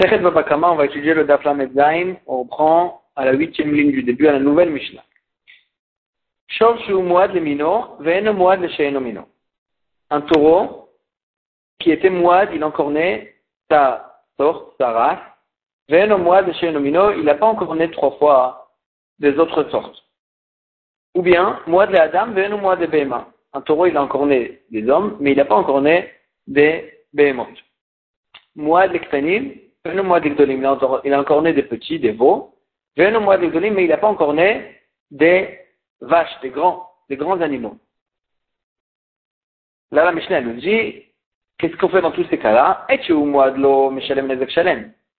Sechet Babakama, on va étudier le Dafla Medzaim. On reprend à la huitième ligne du début à la nouvelle Mishnah. Shov Shu Muad le Mino, Muad le Mino. Un taureau qui était Muad, il encore né sa sorte, sa race. Le Mino, il n'a pas encore né trois fois des autres sortes. Ou bien, Muad le Adam, Muad le Behema. Un taureau, il a encore né des hommes, mais il n'a pas encore né des Behemoth. Muad le Ktanim, il a encore né des petits, des veaux. mais il n'a pas encore né des vaches, des grands, des grands animaux. Là, la Mishnah nous dit, qu'est-ce qu'on fait dans tous ces cas-là?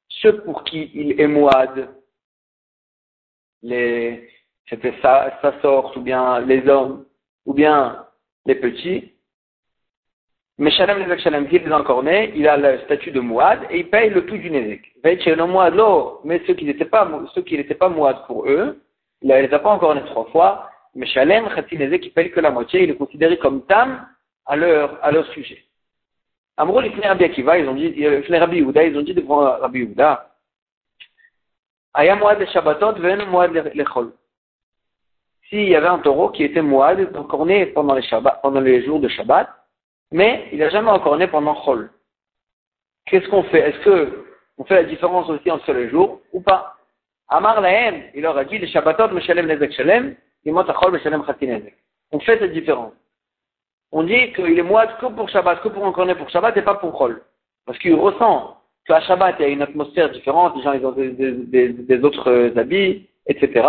Ceux pour qui il est mouad, les, sa, sa sorte, ou bien les hommes, ou bien les petits, mais Shalem Nezek Shalem, qui est encore né, il a le statut de Mouad et il paye le tout du Nezek. Mais ceux qui n'étaient pas, ceux qui n'étaient pas pour eux, il ne les a pas encore né trois fois. Mais Shalem, Khati Nezek, il paye que la moitié, il est considéré comme Tam à leur, sujet. Amrou, les Rabbi Akiva, ils ont dit, les Rabbi Yehuda, ils ont dit devant Rabbi Yehuda, Aya Mouad le Shabbatot, ven Mouad le Chol. S'il y avait un taureau qui était Mouad, encore né pendant les, pendant les jours de Shabbat, mais il n'a jamais encore né pendant Chol. Qu'est-ce qu'on fait? Est-ce que on fait la différence aussi entre les jours ou pas? Amar Lahem, il leur a dit, les Shabbatot, Meshalem Nezek Shalem, Achol, Meshalem Nezek. On fait cette différence. On dit qu'il est moite que pour Shabbat, que pour encore né pour Shabbat et pas pour Chol. Parce qu'il ressent qu'à Shabbat, il y a une atmosphère différente, les gens ils ont des, des, des autres habits, etc.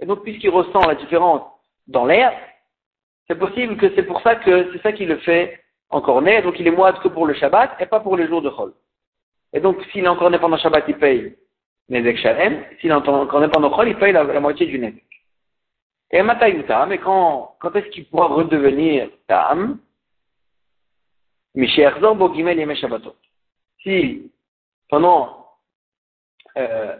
Et donc, puisqu'il ressent la différence dans l'air, c'est possible que c'est pour ça que c'est ça qui le fait encore né, donc il est moide que pour le Shabbat et pas pour les jours de Chol. Et donc, s'il est encore né pendant Shabbat, il paye Nezek Shalem. S'il est encore né pendant Chol, il paye la, moitié du Nezek. Et Matayutam, mais quand, quand est-ce qu'il pourra redevenir Tam Mishérzor Bogimel Yeme Shabbatot. Si, pendant euh,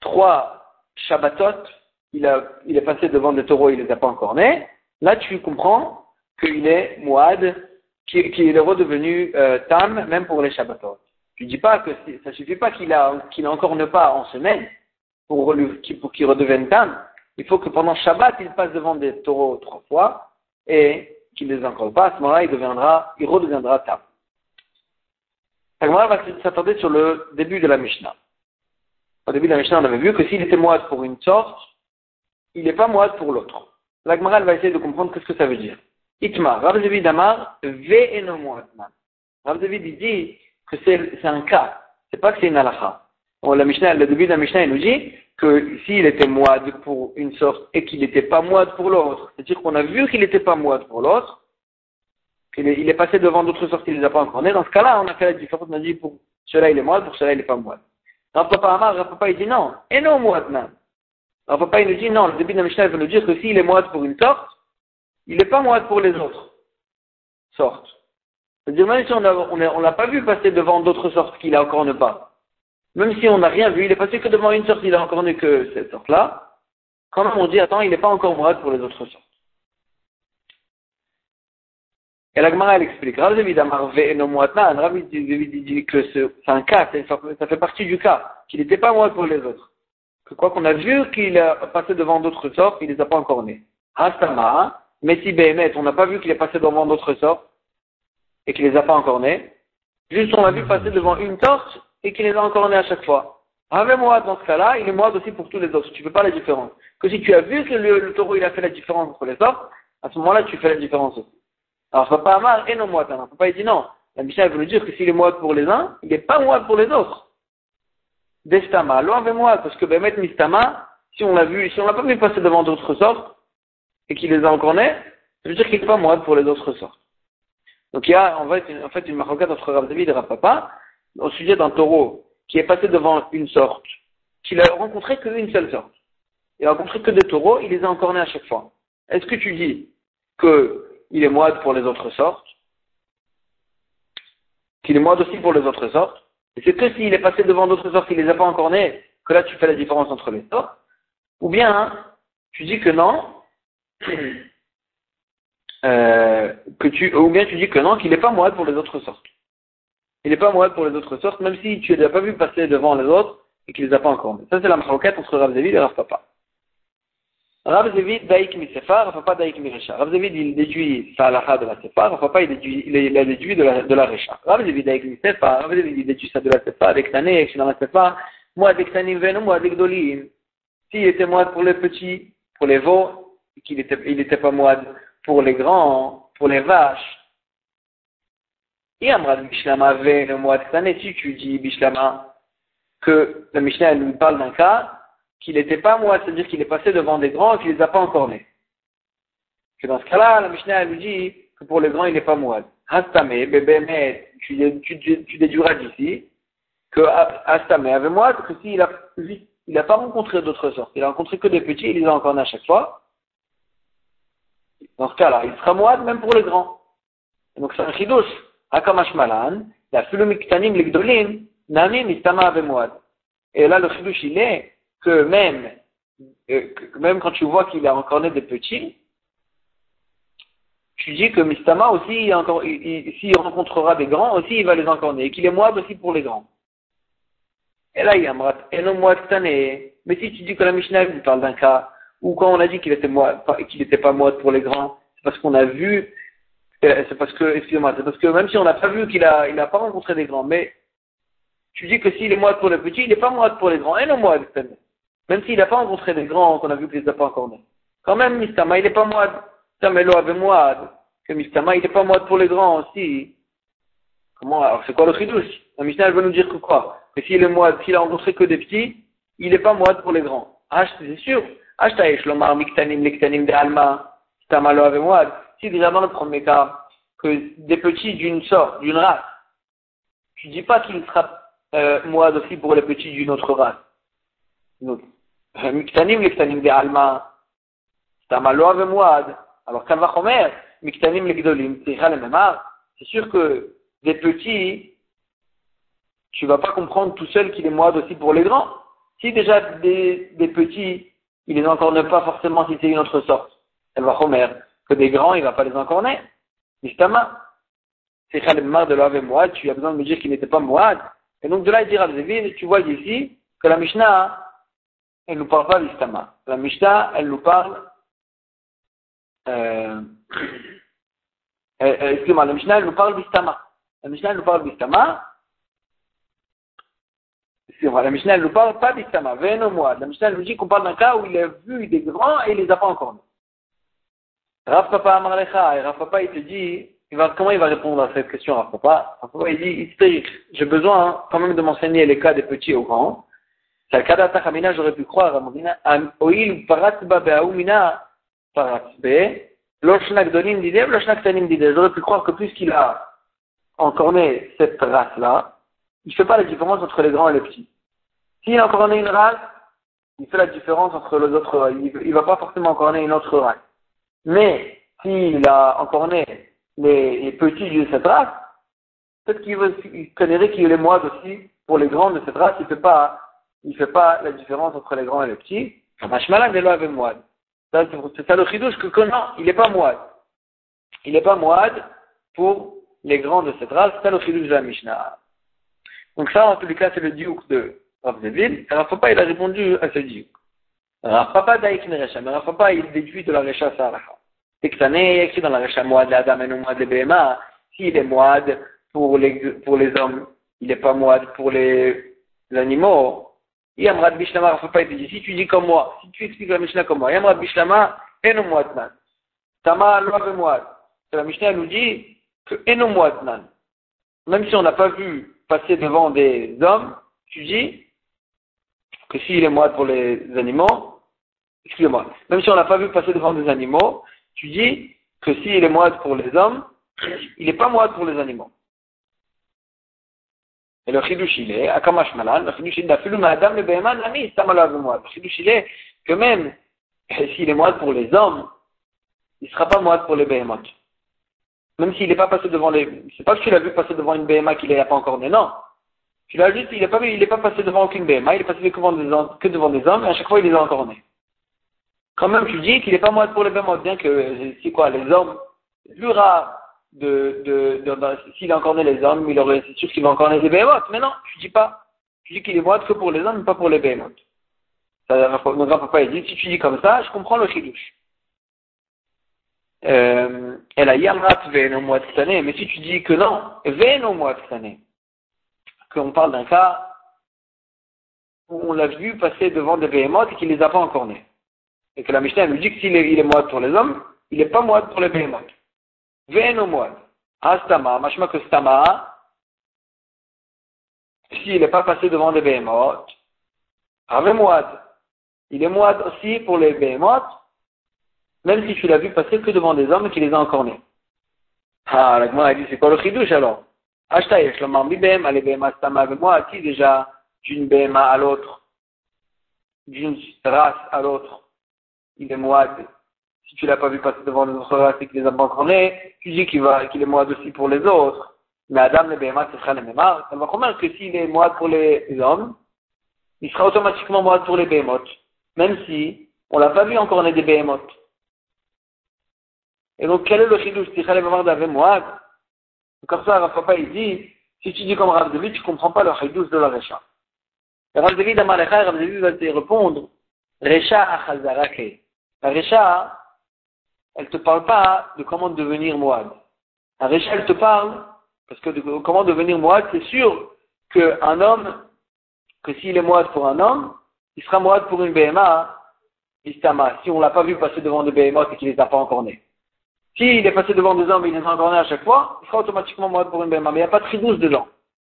trois Shabbatot, il, est passé devant des taureaux, il ne les a pas encore nés, là tu comprends qu'il est Mouad qu'il est redevenu euh, tam, même pour les Shabbatot. Je ne dis pas que ça ne suffit pas qu'il a, qu'il encore ne pas en semaine pour, pour qu'il redevienne tam. Il faut que pendant Shabbat, il passe devant des taureaux trois fois et qu'il ne les encore pas. À ce moment-là, il deviendra, il redeviendra tam. va s'attarder sur le début de la Mishnah. Au début de la Mishnah, on avait vu que s'il était moite pour une sorte, il n'est pas moite pour l'autre. La Gemara va essayer de comprendre qu'est-ce que ça veut dire. Itma, Rav David Amar, Ve Rav David dit que c'est un cas, c'est pas que c'est une halakha. La Mishnah, le début de la Mishnah, il nous dit que s'il était moide pour une sorte et qu'il n'était pas moide pour l'autre, c'est-à-dire qu'on a vu qu'il n'était pas moide pour l'autre, qu'il est, il passé devant d'autres sortes qu'il ne les a pas encore Dans ce cas-là, on a fait la différence, on a dit pour cela il est moide, pour cela il n'est pas moide. Rav Papa Amar, Rav Papa il dit non, et non moide même. Papa il nous dit non, le début de la Mishnah il veut nous dire que s'il est moide pour une sorte, il n'est pas moite pour les autres sortes. C'est-à-dire, même si on n'a on pas vu passer devant d'autres sortes qu'il a encore ne pas, même si on n'a rien vu, il est passé que devant une sorte, il a encore ne que cette sorte-là, quand même on dit, attends, il n'est pas encore moite pour les autres sortes. Et la Gemara, elle explique, Rav dit que c'est un cas, ça fait partie du cas, qu'il n'était pas moite pour les autres. Que quoi qu'on a vu qu'il a passé devant d'autres sortes, il ne les a pas encore nés. Hastama, mais si Béhémet, on n'a pas vu qu'il est passé devant d'autres sortes et qu'il les a pas encore nés, juste on l'a vu passer devant une sorte et qu'il les a encore nés à chaque fois. Avec moi, dans ce cas-là, il est moi aussi pour tous les autres. Tu ne fais pas la différence. Que si tu as vu que le, taureau il a fait la différence entre les sortes, à ce moment-là, tu fais la différence aussi. Alors, papa Amar et non moi, Papa il dit non. La Mishnah veut nous dire que s'il est moi pour les uns, il n'est pas moi pour les autres. Destama, loin avec moi, parce que Bémet Mistama, si on l'a vu, si on l'a pas vu passer devant d'autres sortes, et qu'il les a encore nés, ça veut dire qu'il n'est pas moide pour les autres sortes. Donc il y a en fait une, en fait, une entre Rav et Rav Papa au sujet d'un taureau qui est passé devant une sorte, qu'il a rencontré qu'une seule sorte. Il a rencontré que des taureaux, il les a encore nés à chaque fois. Est-ce que tu dis qu'il est moide pour les autres sortes? Qu'il est moide aussi pour les autres sortes? Et c'est que s'il est passé devant d'autres sortes, il les a pas encore nés, que là tu fais la différence entre les sortes Ou bien, tu dis que non, euh, que tu, ou bien tu dis que non, qu'il n'est pas moide pour les autres sortes. il n'est pas moed pour les autres sortes, même si tu ne l'as pas vu passer devant les autres et qu'il ne les a pas encore mis. Ça, c'est la maroquette entre Rav et Rav Papa. Rav Zevid, daïk mi sefa, Rav Papa, daïk mi recha. Rav il déduit sa halakha de la sefa, Rav Papa, il, déduit, il, a déduit de la, la recha. Rav daïk mi sefa, Rav il déduit ça de la sefa, avec tané, avec dans la sefa, moi, avec tanim veno, moi, avec dolim. S'il était moed pour les petits, pour les veaux, qu'il était, il était pas moed pour les grands, pour les vaches, et Amrad Bishlama avait le mois de année, si tu dis Bishlama, que la Mishnah nous parle d'un cas qu'il n'était pas moi, c'est-à-dire qu'il est passé devant des grands et qu'il les a pas encore nés. Que dans ce cas-là, la Mishnah nous dit que pour les grands il n'est pas moi. Hastame, bébé, tu, tu, déduiras d'ici que Hastame avait moi, que s'il n'a pas rencontré d'autres sortes, il a rencontré que des petits, il les a encore nés à chaque fois. Dans ce cas-là, il sera moide même pour les grands. donc c'est un chidouche. Malan, la Fulumiktanim Ligdolim, Nami Mistama Avemoad. Et là, le chidouche, il est que même, euh, que même quand tu vois qu'il a encore né des petits, tu dis que Mistama aussi, s'il rencontrera des grands, aussi il va les encorner, et qu'il est moide aussi pour les grands. Et là, il y a un et non Mais si tu dis que la Mishnah nous parle d'un cas où quand on a dit qu'il était qu'il n'était pas moide pour les grands, c'est parce qu'on a vu c'est parce que, excusez-moi, c'est parce que même si on n'a pas vu qu'il a, il n'a pas rencontré des grands, mais tu dis que s'il est moide pour les petits, il n'est pas moide pour les grands, et non moide, même s'il n'a pas rencontré des grands qu'on a vu qu'il les a pas encore. Quand même, Mistama, il n'est pas moide. Tamelo avait moide. Que Mistama, il n'est pas moide pour les grands aussi. Comment, alors c'est quoi le chidouche? La Mishnah, va nous dire que quoi? Que s'il est moide, s'il a rencontré que des petits, il n'est pas moide pour les grands. Ah, c'est sûr. Je l'omar, miktanim, liktanim de alma. Tamalo avait moide si déjà dans le premier cas, que des petits d'une sorte, d'une race, tu dis pas qu'il sera euh, moide aussi pour les petits d'une autre race. Miktanim, miktanim de alma, tamalo ave moad. Alors, quand va chomer, miktanim legdolim, c'est sûr que des petits, tu vas pas comprendre tout seul qu'il est moide aussi pour les grands. Si déjà des petits, il les encorne pas forcément si c'est une autre sorte. Elle va chomer que des grands, il va pas les encorner. Mistama. C'est Khaled de l'Ave Mouad, tu as besoin de me dire qu'il n'était pas Mouad. Et donc de là, il Zevin, tu vois ici que la Mishnah, elle nous parle pas d'Istama. La Mishnah, elle nous parle, euh, euh, excuse-moi, la Mishnah, elle nous parle d'Istama. La Mishnah, elle nous parle d'Istama. La Mishnah, elle nous parle pas d'Istama. Mouad. La Mishnah, nous dit qu'on parle d'un cas où il a vu des grands et il les a pas encore Rav Papa Amarlecha, et Papa il te dit, comment il va répondre à cette question Rav Papa? Rav Papa il dit, j'ai besoin quand même de m'enseigner les cas des petits aux grands. C'est le cas d'Atachamina, j'aurais pu croire, Oil Paratba Loshnak Donim Loshnak Tanim. J'aurais pu croire que puisqu'il a encorné cette race-là, il ne fait pas la différence entre les grands et les petits. S'il a encorné une race, il fait la différence entre les autres, il ne va pas forcément encorner une autre race. Mais s'il a encore né les, petits de cette race, peut-être qu'il connaîtrait qu'il est moide aussi pour les grands de cette race, il ne fait pas, il fait pas la différence entre les grands et les petits. Mashmalan est avec moide. C'est ça le chidouche que non, il n'est pas moide. Il n'est pas moide pour les grands de cette race, c'est ça le chidouche de la Mishnah. Donc ça, en tous les cas, c'est le diouk de Rav Zevil. Alors, Papa, il a répondu à ce diouk. Rav Papa daïk neresha, mais Rav Papa, il déduit de la recha sa Tektané, écrit dans la Recha Moad la dame et non Moad le Béma, s'il est Moad pour les, pour les hommes, il n'est pas Moad pour les, animaux. Yamrad Bishlama, faut pas être dit. Si tu dis comme moi, si tu expliques la Mishnah comme moi, Yamrad Bishlama, Eno Moadnan. Tama Loave Moad. La Mishnah nous dit que Eno Moadnan. Même si on n'a pas vu passer devant des hommes, tu dis que s'il est Moad pour les animaux, excusez-moi, même si on n'a pas vu passer devant des animaux, tu dis que s'il est moide pour les hommes, il n'est pas moide pour les animaux. Et le chidouch il est, akamash malan, le chidouch il est, le madame le béman, l'ami. Le chidouch il est que même s'il est moide pour les hommes, il ne sera pas moide pour les béhémotes. Même s'il n'est pas passé devant les, c'est pas que tu l'as vu passer devant une béhéma qu'il n'a pas encore né, non. Tu l'as juste, il n'est pas, passé devant aucune béhéma, il est passé devant que devant des hommes, et à chaque fois il les a encore nés quand même tu dis qu'il n'est pas moite pour les bémotes, bien que c'est quoi, les hommes, plus de, de, s'il a encore né les hommes, il aurait, c'est sûr qu'il va né des béhémotes. Mais non, tu dis pas. Tu dis qu'il est moite que pour les hommes, pas pour les béhémotes. Notre grand papa, il dit, si tu dis comme ça, je comprends le chidouche. Euh, elle a yamrat ve'en mais si tu dis que non, ve'en qu'on parle d'un cas où on l'a vu passer devant des béhémotes et qu'il les a pas encore nés. Et que la Mishnah nous dit que s'il est, il est moite pour les hommes, il n'est pas moite pour les béhémotes. Ve'en moite. Astama, machma que stama, s'il n'est pas passé devant des béhémotes, ave moite. Il est moite aussi pour les béhémotes, même si tu l'as vu passer que devant des hommes qui les a encore nés. Ah, la a dit, c'est quoi le chidouche alors? Ashtayesh, le mambi bem, allez bem, astama, moi, qui déjà d'une béma à l'autre, d'une race à l'autre, il est moide. Si tu l'as pas vu passer devant les autres races et qu'il les a pas encore nés, tu dis qu'il va, qu'il est moide aussi pour les autres. Mais Adam, le béma, c'est le même Ça va comprendre que s'il est moide pour les hommes, il sera automatiquement moide pour les bémotes. Même si on l'a pas vu encore né des bémotes. Et donc, quel est le chidouche? Tichal Mamar d'Ave Moab Comme ça, Rav Papa, il dit, si tu dis comme Rav David, tu comprends pas le chidouche de la Recha. Rav David va te répondre, Recha Achazarake. La Recha, elle te parle pas de comment devenir Moab. La Recha, elle te parle, parce que de, comment devenir Moab, c'est sûr qu'un homme, que s'il est Moab pour un homme, il sera Moab pour une BMA, Istama, si on l'a pas vu passer devant des BMA et qu'il les a pas encore nés. S'il est passé devant des hommes et il les a encore à chaque fois, il sera automatiquement mort pour une BMA. Mais il n'y a pas de tridouce dedans.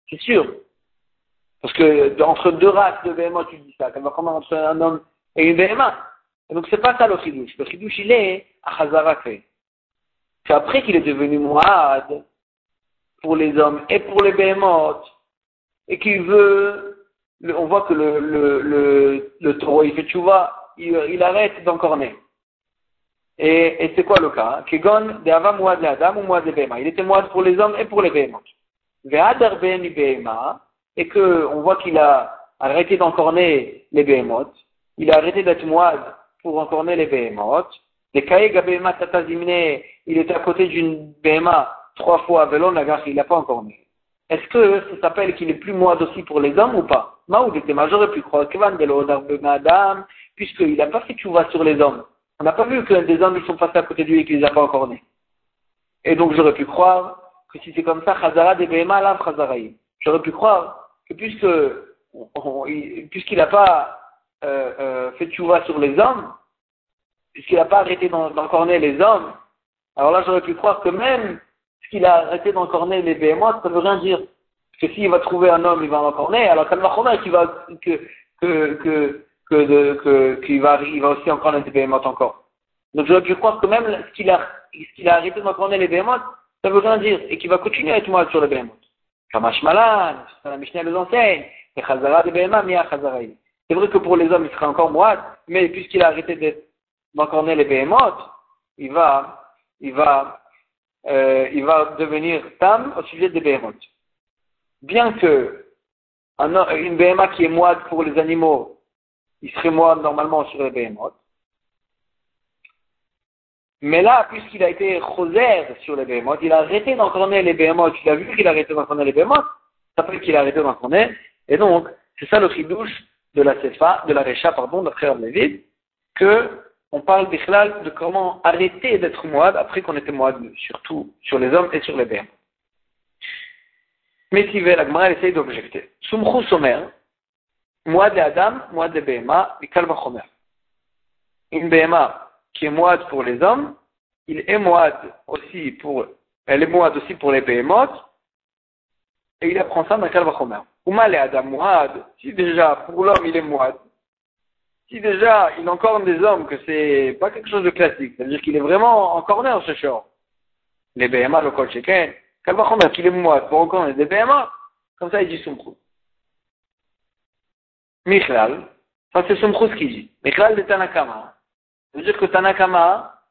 C'est sûr. Parce que entre deux races de BMA, tu dis ça. Comment entre un homme et une BMA. Et donc c'est pas ça le chidouche. Le chidouche, il est à Khazaraké. C'est après qu'il est devenu Mouad pour les hommes et pour les BMA. Et qu'il veut, on voit que le, le, le, le taureau, il fait il, il arrête d'encorner. Et, et c'est quoi le cas Kegon de Ava Mouad Adam ou Mouad Il était Mouad pour les hommes et pour les Behemot. Ve'adar Behema, et que on voit qu'il a arrêté d'encorner les Behemot, il a arrêté d'être Mouad pour encorner les Behemot. Les Kaega Behema Tatazimne, il était à côté d'une Behema trois fois Velon Nagar, il n'a pas encorné. Est-ce que ça s'appelle qu'il est plus Mouad aussi pour les hommes ou pas? Maoud était majeur et plus croire Kevan de Adam, puisqu'il n'a pas fait vois sur les hommes. On n'a pas vu que des hommes ils sont passés à côté de lui et qu'il les a pas encore nés. Et donc j'aurais pu croire que si c'est comme ça, Khazara de Behema. J'aurais pu croire que puisque puisqu'il n'a pas euh, euh, fait tchouva sur les hommes, puisqu'il n'a pas arrêté d'encorner les hommes, alors là j'aurais pu croire que même ce qu'il a arrêté d'encorner les BMO, ça veut rien dire. Parce que s'il va trouver un homme, il va encorner, alors va qu'il va que, que, que que qu'il va, il va aussi encore les béhémotes encore. Donc pu croire que même ce qu'il a, ce qu'il a arrêté de les béhémotes, ça veut rien dire, et qu'il va continuer à être moi sur les béhémotes. Kamash Malan, la Mishnah les enseigne, et Chazara de Béhéma, Mia Chazaraï. C'est vrai que pour les hommes, il sera encore moite, mais puisqu'il a arrêté d'encorner les béhémotes, il va, il va, euh, il va devenir tam au sujet des béhémotes. Bien que un, une qui est moite pour les animaux, il serait moi normalement sur les Behemoth. Mais là, puisqu'il a été choser sur les Behemoth, il a arrêté d'encorner les Behemoth, il a vu qu'il a arrêté d'encorner les Behemoth, ça fait qu'il a arrêté d'encorner, et donc, c'est ça le chidouche de la Sefa, de la Recha, pardon, d'après Lévite, que on parle d'Ikhlal de comment arrêter d'être moide après qu'on était moide, surtout sur les hommes et sur les Behemoth. Mais si la Gemara essaye d'objecter. Sumchou Somer, Moad de Adam, Moad de Behema, Mikal Vachomer. Une Behema qui est Moad pour les hommes, il est Moad aussi pour, elle est Moad aussi pour les Behemoth, et il apprend ça dans Kal Vachomer. Ouma le Adam Moad, si déjà pour l'homme il est Moad, si déjà il encore des hommes que c'est pas quelque chose de classique, c'est-à-dire qu'il est vraiment en ce short, les Behema, le Kal Vachomer, qu'il est Moad pour encore des Behema, comme ça il dit Sumkhut. Michlal, ça c'est Shumchus qui dit. Michlal de Tanakama. Ça veut dire que Tanakama,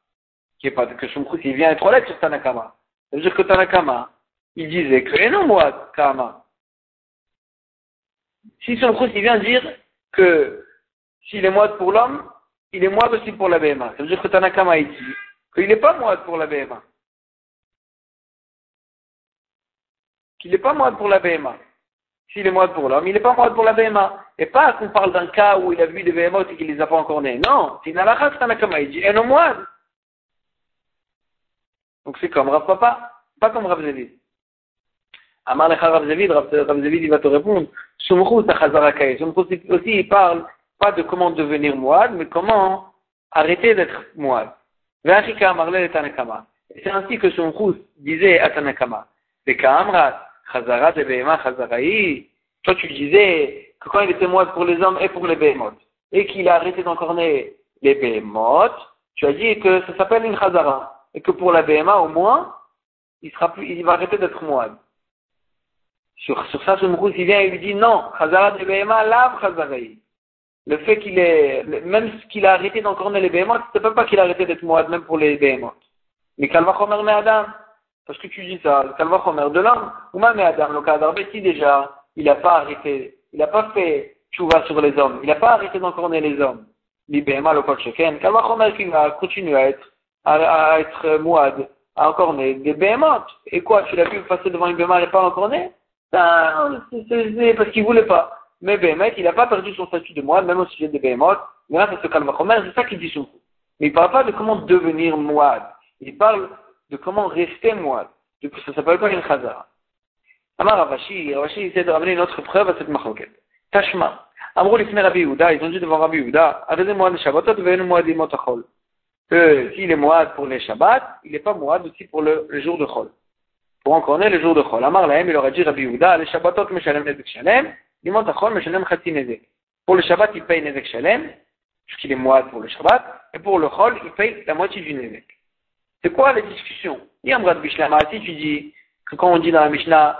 qui est pas que Shumchus, il vient être lettres sur Tanakama. Ça veut dire que Tanakama, il disait que, non moi, Kama. Si Shumchus, il vient dire que s'il est moite pour l'homme, il est moite aussi pour la BMA. Ça veut dire que Tanakama, il dit qu'il n'est pas moite pour la BMA. qu'il n'est pas moide pour la BMA. S'il est moide pour l'homme, il n'est pas moide pour la BMA. Et pas qu'on parle d'un cas où il a vu des BMA et qu'il les a pas encore nés. Non, c'est une halakha, c'est un. Il dit, et non moide. Donc c'est comme Rav Papa, pas comme Rav Zavid. Amar lecha Rav Zavid, Rav il va te répondre. Sumchut achazarakai. Aussi, il parle pas de comment devenir moide, mais comment arrêter d'être moide. Ve'achika amarle le tanakama. C'est ainsi que Sumchut disait à Tanakama. Bekamrat, Chazarat et Behema Chazaraï. Toi, tu disais que quand il était moide pour les hommes et pour les Behemoth, et qu'il a arrêté d'encorner les Behemoth, tu as dit que ça s'appelle une Chazara. Et que pour la BMA, au moins, il sera plus, il va arrêter d'être moide. Sur, sur ça, Sumchut, il vient et lui dit non, Chazarat et Behema, lave Chazaraï le fait qu'il est, même qu'il a arrêté d'encorner les béhémotes, c'est pas pas qu'il a arrêté d'être moide même pour les béhémotes. Mais Kalvachomer Adam, parce que tu dis ça, Kalvachomer de l'homme, ou même Adam, le déjà, il n'a pas arrêté, il n'a pas fait chouva sur les hommes, il n'a pas arrêté d'encorner les hommes. Béhémotes, le Kol Sheken, Kalvachomer qui va continuer à être, à, être moide, à encorner des béhémotes. Et quoi, tu l'as vu passer devant une et pas encorner? Ben, c'est parce qu'il voulait pas. Mais Béhémet, il n'a pas perdu son statut de moine, même au sujet des. Mais là, c'est ce Kalvachomer, c'est ça qu'il dit souvent. Mais il ne parle pas de comment devenir moine. Il parle de comment rester moine. Du ça s'appelle pas une chazara. Amar Ravashi, Ravashi essaie de ramener une autre preuve à cette machoket. Tashma. Amrou l'ifne Rabbi Yehuda, ils ont dit devant Rabbi Yehuda, moine de Shabbatot, devenez moine des motachol. Que s'il est moine pour les Shabbats, il n'est pas moine aussi pour le, le jour de Chol. Pour en connaître le jour de Chol. Amar Lahem, il aurait dit Rabbi Yehuda, les Shabbatot, Meshalem, Nezek Shalem, pour le Shabbat, il paye Nezek Shalem, puisqu'il est moide pour le Shabbat, et pour le Chol, il paye la moitié du Nezek. C'est quoi la discussion? Si tu dis que quand on dit dans la Mishnah,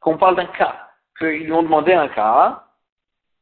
qu'on parle d'un cas, qu'ils lui ont demandé un cas,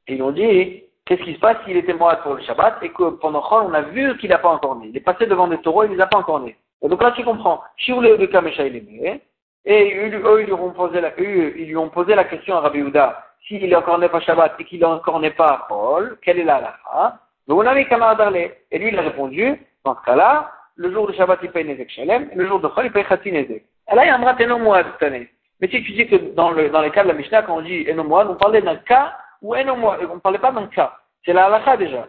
et ils ont dit, qu'est-ce qui se passe s'il était moide pour le Shabbat, et que pendant Chol, on a vu qu'il n'a pas encore né. Il est passé devant des taureaux, il ne les a pas encore nés. Et donc là, tu comprends. Shiur le cas il est et eux, ils lui ont posé la, eux, ils lui ont posé la question à Rabbi Houda, s'il encore n'est pas Shabbat et qu'il encore n'est pas Paul, quelle est la halakha? Donc on avait Darlé. Et lui, il a répondu, dans ce cas-là, le jour de Shabbat, il paye Nezek Shalem, le jour de Chol, il paye Khati Nezek. Là, il y a un brat Enomoad cette année. Mais si tu dis que dans, le, dans les cas de la Mishnah, quand on dit Enomoad, on parlait d'un cas ou Enomoad, on ne parlait pas d'un cas. C'est la halakha déjà.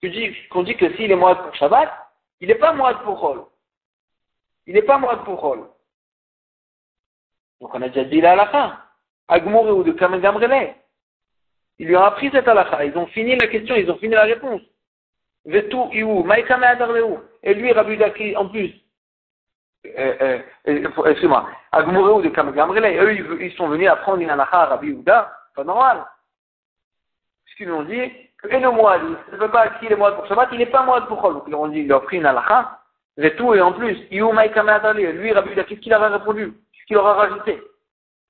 Tu dis qu'on dit que s'il est Moad pour Shabbat, il n'est pas Moad pour Chol. Il n'est pas Moad pour Chol. Donc on a déjà dit la halakha. Agmore ou de Kamegamrele. Ils lui ont appris cette halakha. Ils ont fini la question, ils ont fini la réponse. Vetu iou, adarleu. Et lui, Rabbi Daki, en plus. Euh, euh, euh, excuse-moi. De Kamegamrele. Eux, ils sont venus apprendre une halakha à Rabbi Ouda. Pas normal. Puisqu'ils lui ont dit, que no moad, il ne peut pas qu'il est moad pour Shabbat, il n'est pas moad pour Chol. Donc ils ont dit, il a pris une halakha. Vetu et en plus, iou adarleu. Lui, Rabbi Ouda, qu'est-ce qu'il avait répondu? qu'il aura rajouté.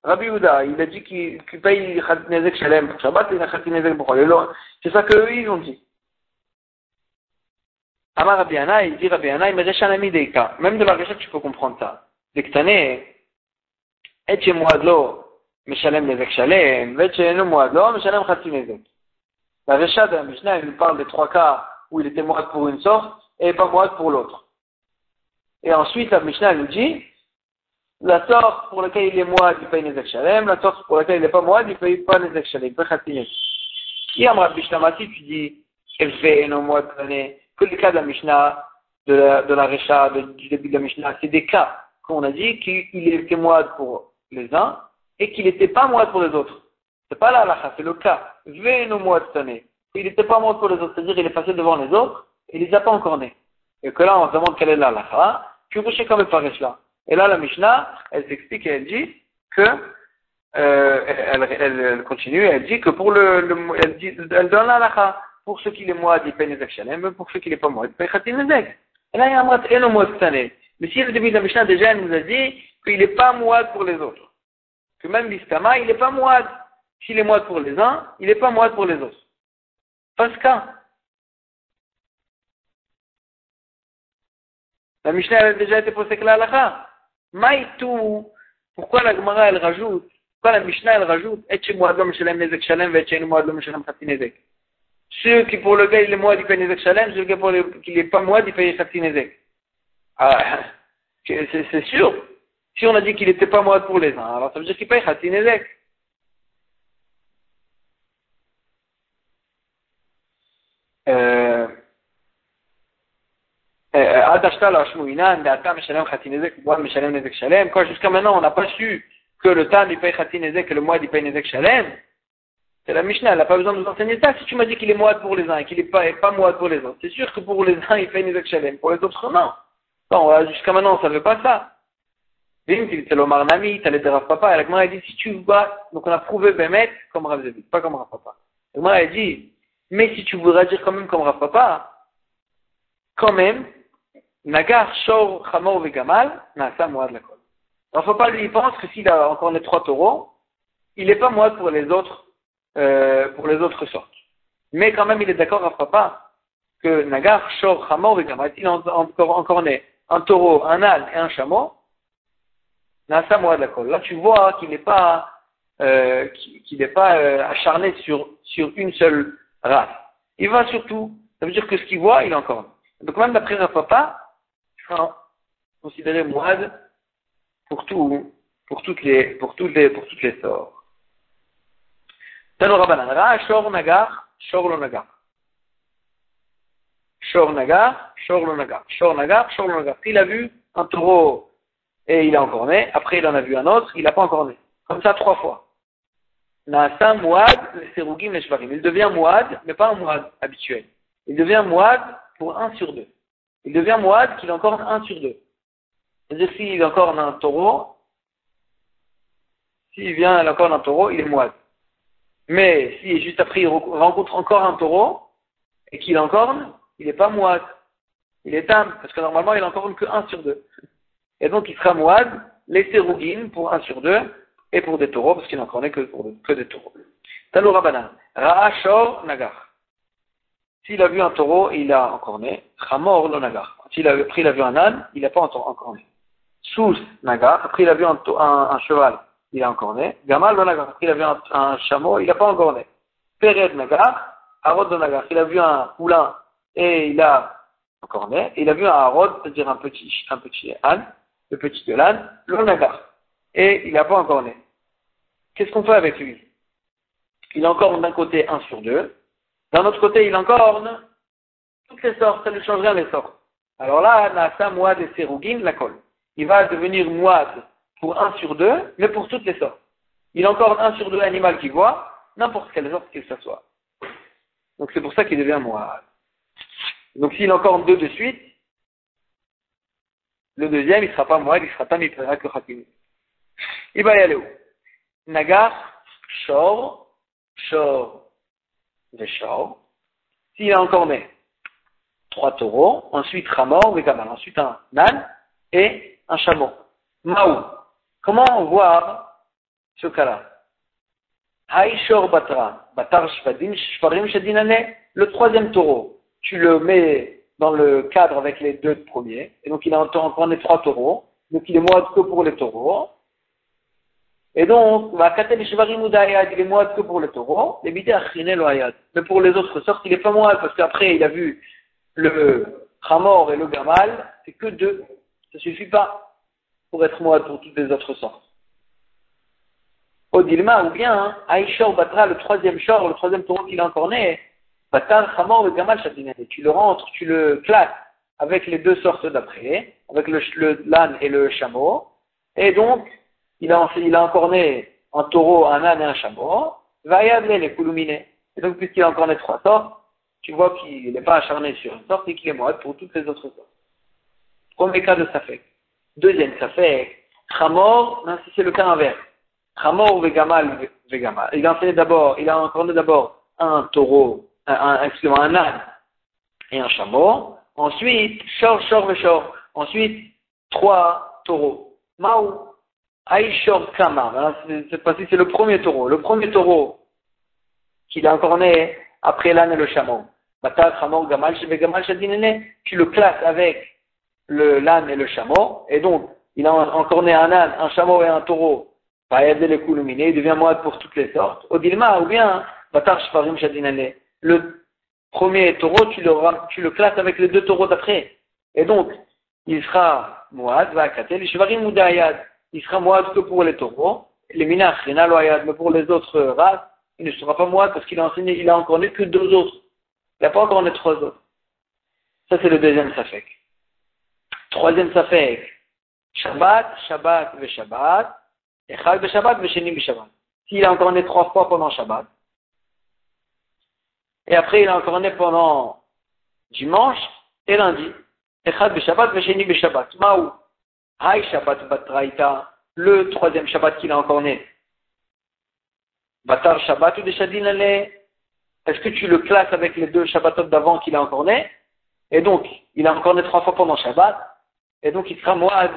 Rabbi Houda, il a dit qu'il qu paye Khatinezek Shalem pour Shabbat et Khatinezek pour C'est ça qu'eux, ils ont dit. Amar Rabbi il dit Rabbi des cas. Même de la recherche, tu peux comprendre ça. Es, et chez Mouadlo, Meshalem Nezek Shalem, et chez nous Mouadlo, Meshalem Khatinezek. La recherche de la Mishnah, il nous parle des trois cas où il était mourad pour une sorte et pas mourad pour l'autre. Et ensuite, la Mishnah nous dit, la sorte pour laquelle il est moide, il paye Nezek Shalem. La sorte pour laquelle il n'est pas moide, il paye pas Nezek Shalem. Il paye Khatinez. Si Amrat Bishlamati, tu dis, elle fait un mois que le cas de la Mishnah, de la, de la Recha, du début de la Mishnah, c'est des cas qu'on a dit qu'il était moide pour les uns et qu'il n'était pas moide pour les autres. C'est pas la halakha, c'est le cas. Veno moide cette Il n'était pas moide pour les autres, c'est-à-dire il est passé devant les autres et il les a pas encore nés. Et que là, on se demande quelle est la halakha. Tu sais comme il là. Et là, la Mishnah, elle s'explique et elle dit que, euh, elle, continue, elle dit que pour le, le elle, elle donne la pour ceux qui les mois, il paye Nezek Shalem, pour ceux qui les pas mois, il paye Khatim Nezek. Et là, il y a cette année. Mais si le début de la Mishnah, déjà, elle nous a dit qu'il n'est pas moide pour les autres. Que même l'Istama, il n'est pas moide. S'il est moide pour les uns, il n'est pas moide pour les autres. Parce que, la Mishnah elle a déjà été posée que la halakha. Maïtou, pourquoi la Gemara elle rajoute, pourquoi la Mishnah elle rajoute, et chez moi Shalem Nezek Shalem, et chez moi Shalem Khati Nezek. Ceux qui pour le gars il est moide, il paye Nezek Shalem, ceux qui pour le qui n'est pas il paye Khati Nezek. Ah, c'est sûr. Si on a dit qu'il n'était pas Moad pour les uns, alors ça veut dire qu'il paye Khatin Ezek. Euh, euh, Quand jusqu'à maintenant on n'a pas su que le Tan il paye Khatin Ezek et le Moad il paye Shalem, c'est la Mishnah, elle n'a pas besoin de nous enseigner ça. Si tu m'as dit qu'il est Moad pour les uns et qu'il n'est pas, Moad pour les autres, c'est sûr que pour les uns il paye Ezek Shalem, pour les autres non. Non, jusqu'à maintenant on ne savait pas ça. C'est l'Omar Nami, t'as les Rav Papa, et la dit si tu vois, donc on a prouvé Bémet comme Rav Zévit, pas comme Rav Papa. La a dit, mais si tu voudrais dire quand même comme Rav Papa, quand même, Nagar, Shor, Chamor, Vegamal, Nasa, Moad, Lakol. Faut pas lui, il pense que s'il a encore les trois taureaux, il n'est pas Moad pour les autres, euh, pour les autres sortes. Mais quand même, il est d'accord, Rav Papa, que Nagar, Shor, Chamor, Vegamal, il a encore, encore né un taureau, un âne et un chameau. Là, tu vois qu'il n'est pas, euh, qu'il n'est pas euh, acharné sur, sur une seule race. Il va surtout, ça veut dire que ce qu'il voit, il est encore. Donc même d'après Rav Papa, considéré moide pour tout, pour toutes les, pour toutes les, pour toutes les sorts. Tano Rabbanan, Ra, Shor Nagar, Shor lo Nagar. Shor Nagar, Shor lo Nagar. Shor Nagar, Shor lo Nagar. Il a vu un taureau et il est encore né. Après, il en a vu un autre, il n'a pas encore né. Comme ça, trois fois. Naasa Mouad, Serugim, le Shvarim. Il devient Mouad, mais pas un Mouad habituel. Il devient Mouad pour un sur deux. Il devient Mouad qu'il a encore un sur deux. C'est-à-dire s'il encore un taureau, s'il vient encore un taureau, il est moite. Mais si juste après il rencontre encore un taureau et qu'il encorne, il n'est pas moite. Il est âme, parce que normalement il encorne que 1 sur 2. Et donc il sera moite, les sérougines pour 1 sur 2 et pour des taureaux, parce qu'il n'encornait que, pour, que des taureaux. Talou Rabbanan. Ra'ashor Nagar. S'il a vu un taureau il a encorné, Ramor lo Nagar. S'il a pris, il a vu un âne, il n'a pas encorné. Sous Nagar, après il a vu un, cheval, il a encore né. Gamal le Nagar, il a vu un, chameau, il n'a pas encore né. Pered Nagar, Arod de Nagar, il a vu un poulain et il a encore né. il a vu un Arod, c'est-à-dire un petit, un petit âne, le petit de l'âne, le Nagar. Et il n'a pas encore né. Qu'est-ce qu'on fait avec lui? Il encorne d'un côté un sur deux, d'un autre côté il encorne toutes les sortes, ça ne change rien les sortes. Alors là, Nasa, Mouad et Serugin, la colle il va devenir moide pour un sur deux, mais pour toutes les sortes. Il encore un sur deux animal qui voit, n'importe quelle sorte qu'il soit. Donc c'est pour ça qu'il devient moide. Donc s'il encore deux de suite, le deuxième, il ne sera pas moide, il sera pas mipera que. Il va y aller où? Nagar, shor, shor, shor. S'il a encore né trois taureaux, ensuite ramor, vegamal, ensuite un nan, et un chameau. Maou. Comment voir ce cas-là Batra, Batar Shvarim Shadinane, le troisième taureau, tu le mets dans le cadre avec les deux premiers, et donc il a encore les trois taureaux, donc il est moide que pour les taureaux, et donc, il est moide que pour les taureaux. Mais pour les autres sortes, il est pas moide, parce qu'après il a vu le Hamor et le Gamal, c'est que deux. Ça suffit pas pour être moide pour toutes les autres sortes. Odilma, ou bien, Aïshor Batra, le troisième shor, le troisième taureau qu'il a encore né, Batar, Hamor et Gamal Tu le rentres, tu le classes avec les deux sortes d'après, avec le, l'âne et le chameau, et donc, il a, il encore né un taureau, un âne et un chameau, va y aller les couluminés. Et donc, puisqu'il a encore né trois sortes, tu vois qu'il n'est pas acharné sur une sorte et qu'il est moide pour toutes les autres sortes. Premier cas de Safek. Deuxième Safek, Hamor, c'est le cas inverse. Hamor Vegamal Vegamal. Il a enseigné d'abord, il a d'abord un taureau, un, excusez-moi, un âne et un chameau. Ensuite, Shor, Shor, Shor. Ensuite, trois taureaux. Maou, Aïshor Kama. Cette fois-ci, c'est le premier taureau. Le premier taureau qu'il a encorné après l'âne et le chameau. Batak, Hamor, Gamal, Vegamal, Shadinene. Tu le classes avec l'âne et le chameau, et donc il a encore né un âne, un chameau et un taureau, il devient moide pour toutes les sortes. Odilma, ou bien, le premier taureau, tu le, tu le classes avec les deux taureaux d'après. Et donc, il sera moide, va akater, les shvarim il sera moad que pour les taureaux, les minach, mais pour les autres races, il ne sera pas moad parce qu'il a enseigné, il a encore né que deux autres. Il n'a pas encore né trois autres. Ça, c'est le deuxième safek. Troisième safek. Shabbat, Shabbat, ve Shabbat. Echad, ve Shabbat, ve Sheni, Shabbat. S'il a encore né trois fois pendant Shabbat. Et après, il a encore né pendant dimanche et lundi. Echad, ve Shabbat, ve Sheni, Shabbat. Maou. Hay Shabbat, Batraïta. Le troisième Shabbat qu'il a encore né. Batar Shabbat ou Deshadin Est-ce que tu le classes avec les deux Shabbatot d'avant qu'il a encore né Et donc, il a encore né trois fois pendant Shabbat. Et donc, il sera moad.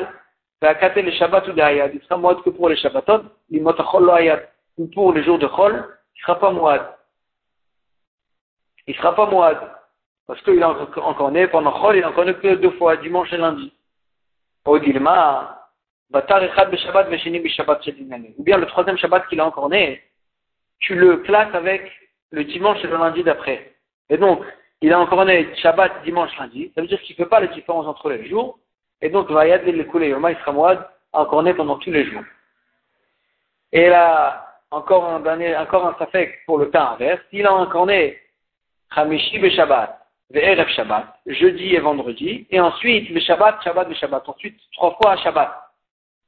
les Shabbat ou Il sera moad que pour les Shabbatot. L'imotachol lo ayad. Ou pour les jours de Chol, il sera pas moad. Il sera pas moad. Parce qu'il a encore né pendant Chol, il a encore né que deux fois, dimanche et lundi. Ou bien le troisième Shabbat qu'il a encore né, tu le classes avec le dimanche et le lundi d'après. Et donc, il a encore né Shabbat, dimanche, lundi. Ça veut dire qu'il ne fait pas la différence entre les jours. Et donc, Vayad le Koulé Yoma, il sera encore né pendant tous les jours. Et là, encore un dernier, encore un safek pour le temps inverse. S'il a encore né Hamishi Shabbat, Ve'erev Shabbat, jeudi et vendredi, et ensuite le Shabbat, Shabbat, le Shabbat. Ensuite, trois fois à Shabbat.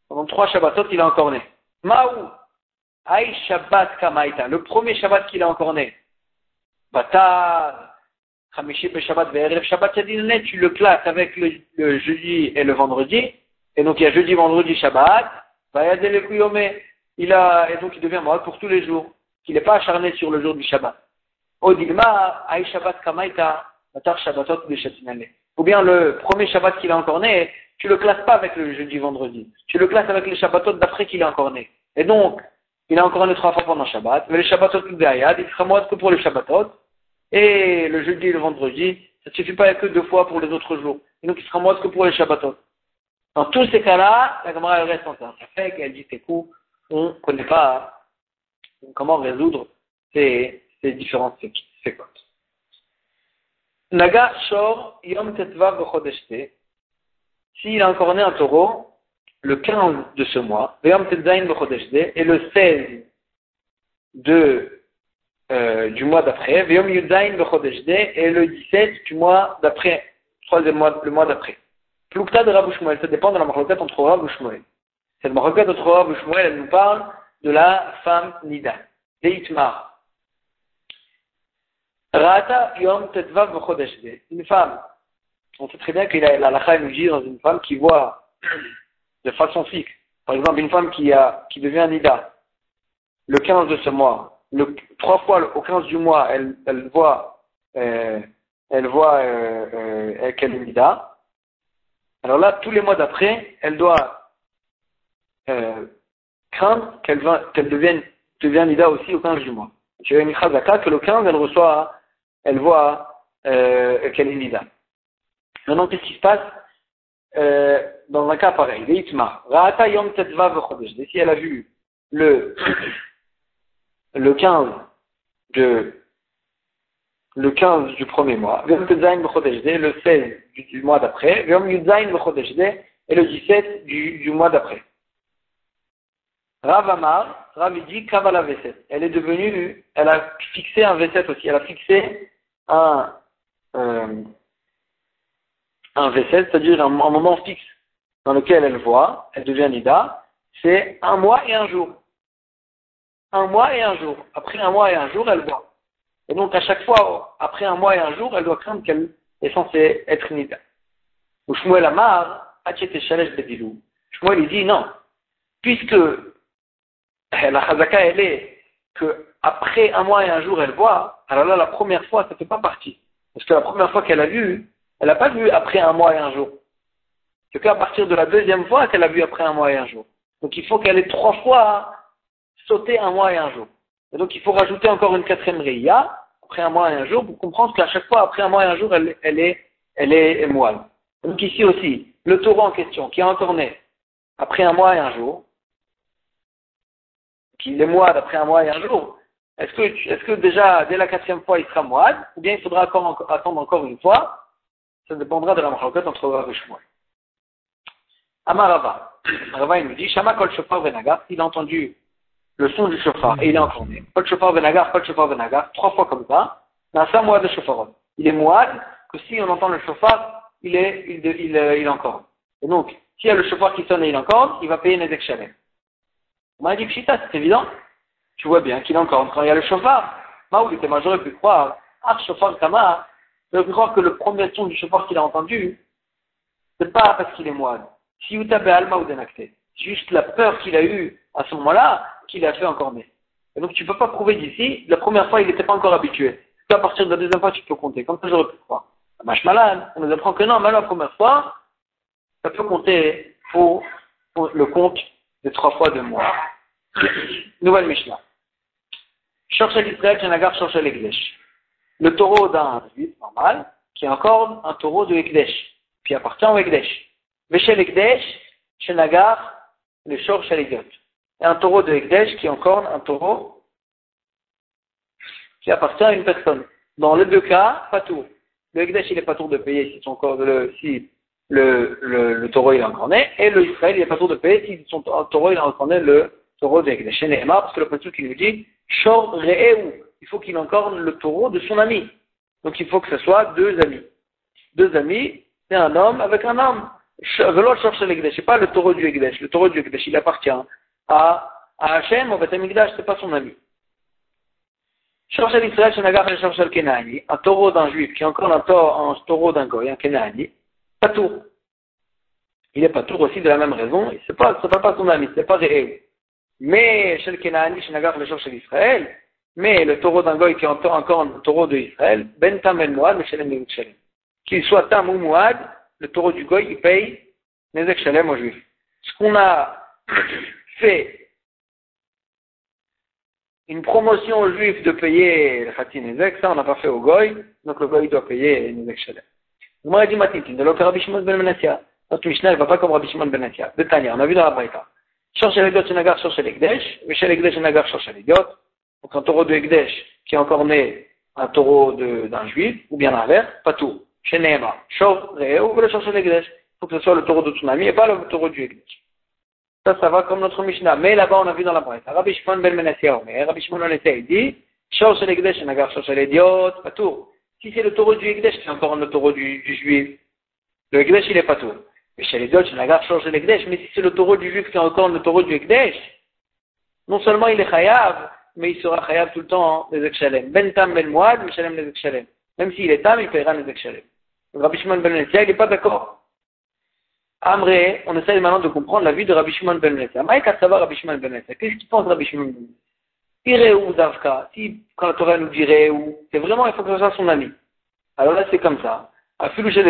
Pendant trois Shabbatot, il a encore né. Maou, Aïe Shabbat Kamaita, le premier Shabbat qu'il a encore né. Bata, Shabbat Shabbat tu le classes avec le, jeudi et le vendredi. Et donc il y a jeudi, vendredi, Shabbat. Il a, et donc il devient mort pour tous les jours. Qu'il n'est pas acharné sur le jour du Shabbat. Aïe Shabbat Kamaita, Batar Shabbatot Ou bien le premier Shabbat qu'il a encore né, tu le classes pas avec le jeudi, vendredi. Tu le classes avec les Shabbatot d'après qu'il a encore né. Et donc, il a encore né trois fois pendant Shabbat, mais les Shabbatot Ayad, il sera moins que pour les Shabbatot, et le jeudi et le vendredi, ça ne suffit pas que deux fois pour les autres jours. Et donc il sera moins que pour les Shabbatot. Dans tous ces cas-là, la Gemara reste en Ça fait qu'elle dit ses coups, on ne connaît pas comment résoudre ces, ces différentes séquences. Naga Shor Yom Tetvav s'il a encore né un taureau, le 15 de ce mois, et le 16 de, euh, du mois d'après, et le 17 du mois d'après, troisième mois, le mois d'après. Plukta de Rabou ça dépend de la maroquette entre Rabou Shmuel. Cette maroquette entre Rabou Shmuel, elle nous parle de la femme Nida, Deitmar. Rata Yom Tetvav Une femme. On sait très bien que la lacha nous dit dans une femme qui voit de façon fixe. Par exemple, une femme qui, a, qui devient Nida, le 15 de ce mois, le, trois fois au 15 du mois, elle, voit, euh, qu'elle est Nida. Alors là, tous les mois d'après, elle doit euh, craindre qu'elle devienne, devienne aussi au 15 du mois. Tu as une chazaka que le 15, elle reçoit, elle voit euh, qu'elle est Nida. Maintenant, qu'est-ce qui se passe euh, dans un cas pareil, Si elle a vu le, le 15 de, le 15 du premier mois, le 16 du, mois d'après, et le 17 du, du mois d'après. Rav Amar, Rav dit Kavala V7. Elle est devenue, elle a fixé un V7 aussi, elle a fixé un, euh, un V7, c'est-à-dire un, moment fixe dans lequel elle voit, elle devient Nida, c'est un mois et un jour. Un mois et un jour. Après un mois et un jour, elle voit. Et donc à chaque fois, après un mois et un jour, elle doit craindre qu'elle est censée être Nida. Ou Shmuel Amar, Shalesh Bedilou. Shmuel il dit non. Puisque la chazaka elle est que après un mois et un jour elle voit, alors là la première fois ça ne fait pas partie. Parce que la première fois qu'elle a vu, elle n'a pas vu après un mois et un jour. C'est qu'à partir de la deuxième fois qu'elle a vu après un mois et un jour. Donc il faut qu'elle ait trois fois sauté un mois et un jour. Et donc il faut rajouter encore une quatrième réia, après un mois et un jour, pour comprendre qu'à chaque fois, après un mois et un jour, elle, est, elle moelle. Donc ici aussi, le taureau en question, qui est encore né après un mois et un jour, qui est moine après un mois et un jour, est-ce que, déjà, dès la quatrième fois, il sera moine, ou bien il faudra attendre encore une fois? Ça dépendra de la machakat entre Rav et. Amarava. Rava, il nous dit, Shama kol venagar, il a entendu le son du chauffard et il est encore né. Kol shofar venagar, kol shofar venagar, trois fois comme ça, un mois de chauffard. Il est moad que si on entend le chauffard, il est, il, il, il, est encore. Et donc, s'il y a le chauffard qui sonne et il encore, il va payer Nezek Shalem. On m'a dit, Pshita, c'est évident. Tu vois bien qu'il est encore. Quand il y a le chauffard, Maoul était j'aurais pu croire, ah, chauffard Kama, j'aurais pu croire que le premier son du chauffard qu'il a entendu, c'est pas parce qu'il est moine. Si Utabe Alma ou Denakte. Juste la peur qu'il a eue à ce moment-là, qu'il a fait encore mais. Et donc tu peux pas prouver d'ici, la première fois il n'était pas encore habitué. À partir de la deuxième fois, tu peux compter. Comme ça, j'aurais pu croire. malade, on nous apprend que non, même la première fois, ça peut compter pour, le compte de trois fois de mois. Nouvelle Mishnah. Cherche l'Israël, Shenagar, cherche l'Ekdesh. Le taureau d'un juif normal, qui est encore un taureau de Ekdesh, puis appartient au Ekdesh. Veshel Ekdesh, Shenagar, le cherche l'Egot. Et un taureau de Ekdesh qui est un taureau qui appartient à une personne. Dans les deux cas, pas tout. Le Ekdesh, il n'est pas tour de payer si le, taureau il est encore né, et le Israël il n'est pas tour de payer si son taureau il est encore né, le taureau de Ekdesh. parce que le pasteur qui nous dit, Shor il faut qu'il encorne le taureau de son ami. Donc il faut que ce soit deux amis. Deux amis, c'est un homme avec un homme. C'est pas le taureau du Ekdesh. Le taureau du Ekdesh, il appartient à, à Hachem, au Beth c'est pas son ami. Shorshel Israël, Shenagar et Shorshel Kenani, un taureau d'un juif qui est encore un taureau d'un goy, un Kenani, pas tour. Il est pas tour aussi de la même raison, c'est pas, c'est pas son ami, c'est pas réel. Mais Shel Kenani, Shenagar et Shorshel Israël, mais le taureau d'un goy qui est encore un taureau d'Israël, Ben Tam El Moad, Meshalem Nezek Shalem. Qu'il soit Tam ou Moad, le taureau du goy, il paye Nezek Shalem aux juifs. Ce qu'on a fait une promotion aux juifs de payer le Khatin Ezek, ça on n'a pas fait au Goy, donc le Goy doit payer Nezek Shalem. Vous m'avez dit Matin, de l'autre Rabbi Shimon ben Menassia. Notre Mishnah ne va pas comme Rabbi Shimon ben Menassia. De Tania, on a vu dans la Braïta. Cherche l'Egdot Shenagar, cherche l'Egdesh, mais chez l'Egdesh Shenagar, cherche l'Egdot. Donc un taureau de Egdesh qui est encore né un taureau d'un juif, ou bien l'inverse, pas tout. Chez Neema, Shor, Reo, ou le cherche l'Egdesh. Il faut que ce soit le taureau de son ami et pas le taureau du Egdesh. Ça, ça va comme notre Mishnah. Mais là-bas, on a vu dans la presse. Rabbi Shimon ben Menassia Rabbi Shimon ben il dit, Shor shel Egdesh, Nagar Shor shel Ediot, pas tout. Si c'est le taureau du Egdesh, c'est encore le taureau du, du juif. Le Egdesh, il est pas tout. Mais chez les autres, Nagar Shor shel Egdesh, mais si c'est le taureau du juif qui est encore le taureau du Egdesh, non seulement il est chayav, mais il sera chayav tout le temps les Ekshalem. Ben Tam Ben Moad, Mishalem les Ekshalem. Même s'il est Tam, il paiera les Ekshalem. Rabbi Shimon ben Menassia, il n'est pas d'accord. Amré, on essaye maintenant de comprendre la vie de Rabbi Shimon ben Rabbi Shimon ben. Qu'est-ce qu'il pense Rabbi Shimon ben si quand la Torah nous dirait où, c'est vraiment, il faut que ce soit son ami. Alors là, c'est comme ça. Afilou chez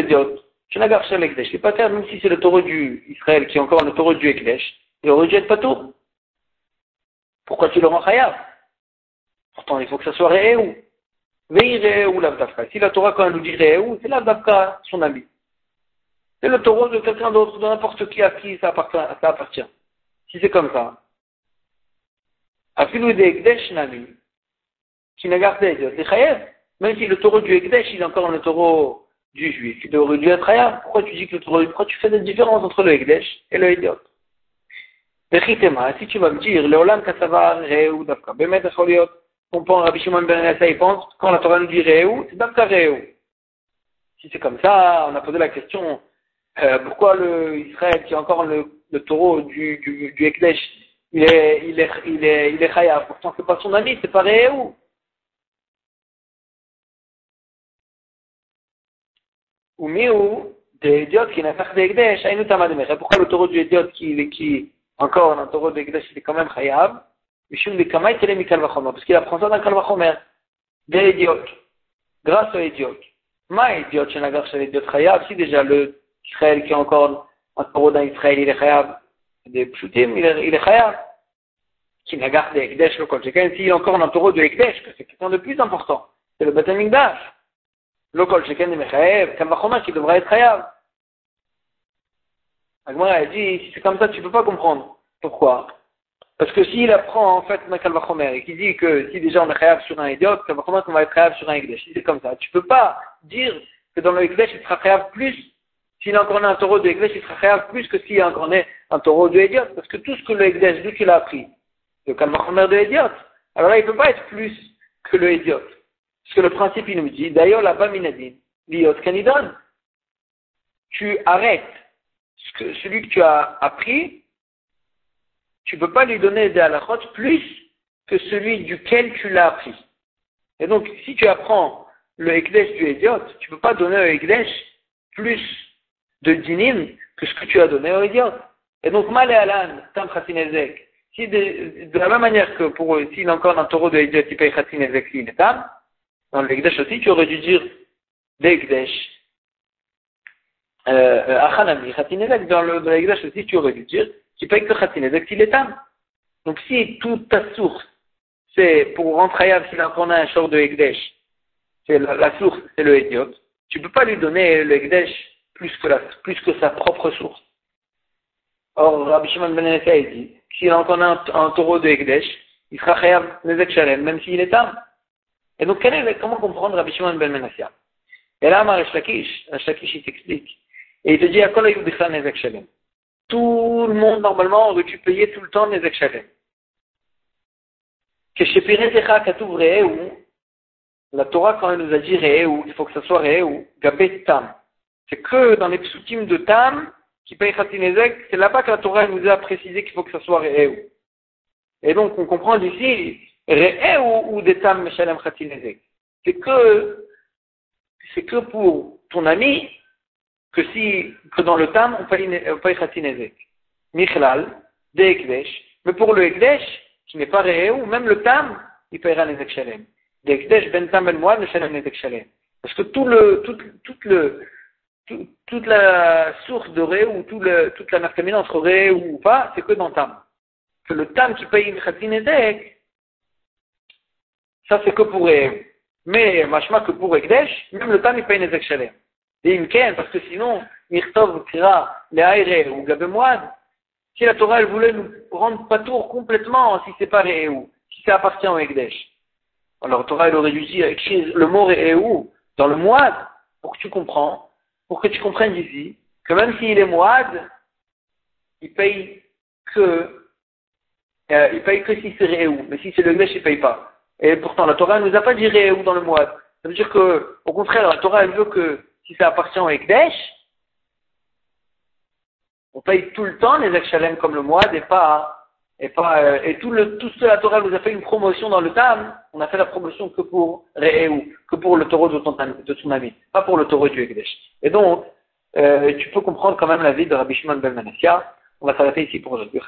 je n'agarre chez l'Ekdesh. C'est pas faire, même si c'est le taureau du Israël qui est encore le taureau du Ekdesh, il aurait dû être pas tout. Pourquoi tu le rends chayav? Pourtant, il faut que ça soit Réou. Veille la Lavdavka. Si la Torah, quand elle nous dit Réou, c'est Lavdavka, son ami. C'est le taureau de quelqu'un d'autre, de n'importe qui à qui ça appartient. Si c'est comme ça. Afilou de Ekdesh Nami, qui n'a gardé de même si le taureau du Ekdesh, il est encore le taureau du juif, il aurait dû être Chayev. Pourquoi tu dis que le taureau, pourquoi tu fais des différences entre le Ekdesh et le Idiot si tu vas me dire, le Olam Kassavar, Réou, Dafka, Bemet Echoliot, comprend Rabbi Shimon Ben il pense, quand la Torah nous dit Réou, c'est Dafka Réou. Si c'est comme ça, on a posé la question, euh, pourquoi le Israël, qui est encore le, le taureau du, du, du Ekdesh, il est, il est, il est, il est Chaya, pourtant c'est pas son ami, c'est pas Réhou. Ou miou, des idiotes qui n'a pas d'Ekdesh, Aïnou Tamademech. Pourquoi le taureau du idiot qui, qui, encore un taureau d'Ekdesh, il est quand même Chayav, Mishum de Kamaï Tele Mikal Vachomer, parce qu'il apprend ça dans Kalvachomer. Des idiotes. Grâce aux idiotes. Ma idiot, je n'agarche l'idiot Chayav, si déjà le Israël qui est encore un taureau d'un Israël, il est chayav. Des pshutim, il est, il est chayav. Qui n'a gardé Ekdesh le s'il est encore un taureau de Ekdesh, que c'est quelqu'un de plus important. C'est le Batamikdash. Le kol sheken de Mechaev, Kavachoma qui devrait être chayav. Agmara a dit, si c'est comme ça, tu peux pas comprendre. Pourquoi? Parce que s'il apprend en fait un Kalvachomer et qu'il dit que si déjà on est chayav sur un idiot, Kalvachomer on va être chayav sur un Ekdesh. C'est comme ça, tu peux pas dire que dans le Ekdesh il sera chayav plus s'il encore un taureau de Ekdesh, il sera plus que s'il encore un taureau de Ediot. Parce que tout ce que le d'où qu'il a appris, le Kalmachomer de Ediot, alors là, il ne peut pas être plus que le Ediot. Parce que le principe, il nous dit, d'ailleurs, là-bas, Minadin, l'Iot Kanidon, tu arrêtes celui que tu as appris, tu ne peux pas lui donner des halachot plus que celui duquel tu l'as appris. Et donc, si tu apprends le du Ediot, tu ne peux pas donner au Ekdesh plus de dinim que ce que tu as donné au Ediot. Et donc, mal et alan, tam ezek. Si de, de, la même manière que pour s'il a encore un taureau de Ediot, il paye ezek, s'il est tam, dans le aussi, tu aurais dû dire l'Ekdesh euh, Achanami, Khatinezek, dans le, dans l'Ekdesh aussi, tu aurais dû dire, tu payes que Khatinezek s'il est tam. Donc si toute ta source, c'est pour rentrer à s'il a un short de Ekdesh, c'est la, source, c'est le Ediot, tu peux pas lui donner le Ekdesh plus que, la, plus que sa propre source. Or, Rabbi Shimon Ben dit, s'il a encore un, taureau de Ekdesh, il sera Khayab Nezek Shalem, même s'il est tam. Et donc, quel comment comprendre Rabbi Shimon Ben Menassia Et là, Amar Shlakish, Shlakish, il t'explique. Et il te dit, à quoi Nezek Shalem Tout le monde, normalement, aurait dû payer tout le temps Nezek Shalem. Que chez Katuv la Torah, quand elle nous a dit Re'eu, il faut que ça soit Re'eu, Gabet Tam. C'est que dans les psukim de Tam, qui paye Khatinezek, c'est là-bas que la Torah nous a précisé qu'il faut que ça soit Re'eu. Et donc, on comprend d'ici, Re'eu ou des Tam Meshalem Khatinezek. C'est que, c'est que pour ton ami, que si, que dans le Tam, on paye, Khatinezek. Michlal, de Ekdesh. Mais pour le Ekdesh, qui n'est pas Re'eu, même le Tam, il payera Nezek Shalem. Ben ben Parce que tout le, tout, tout le, tout, toute la source de Ré ou tout le, toute la marquamine entre Ré ou pas, c'est que dans Tam. Que le Tam qui paye une Khatinedek, ça c'est que pour Ré. Mais, machma que pour Ekdesh, même le Tam il paye une Ezek Shalem. Et Imken, parce que sinon, Mirtov Kira, les Aire ou Gabemouad, si la Torah elle voulait nous rendre pas tour complètement si c'est pas Ré ou, si ça appartient au Ekdesh. Alors Torah, il aurait dû dire, le mot est où Dans le moad, pour que tu comprends, pour que tu comprennes ici, que même s'il est moad, il paye que, euh, il paye que si c'est réou, mais si c'est le gnesh, il paye pas. Et pourtant, la Torah ne nous a pas dit réou dans le moad. Ça veut dire que, au contraire, la Torah, elle veut que si ça appartient au Ekdesh, on paye tout le temps les Echalem comme le moad et pas et, pas, euh, et tout, le, tout ce la Torah nous a fait une promotion dans le Tam, on a fait la promotion que pour Re'eu, que pour le taureau de ton, de pas pour le taureau du Ekdesh. Et donc, euh, tu peux comprendre quand même la vie de Rabbi Shimon Ben Manassia. On va s'arrêter ici pour aujourd'hui.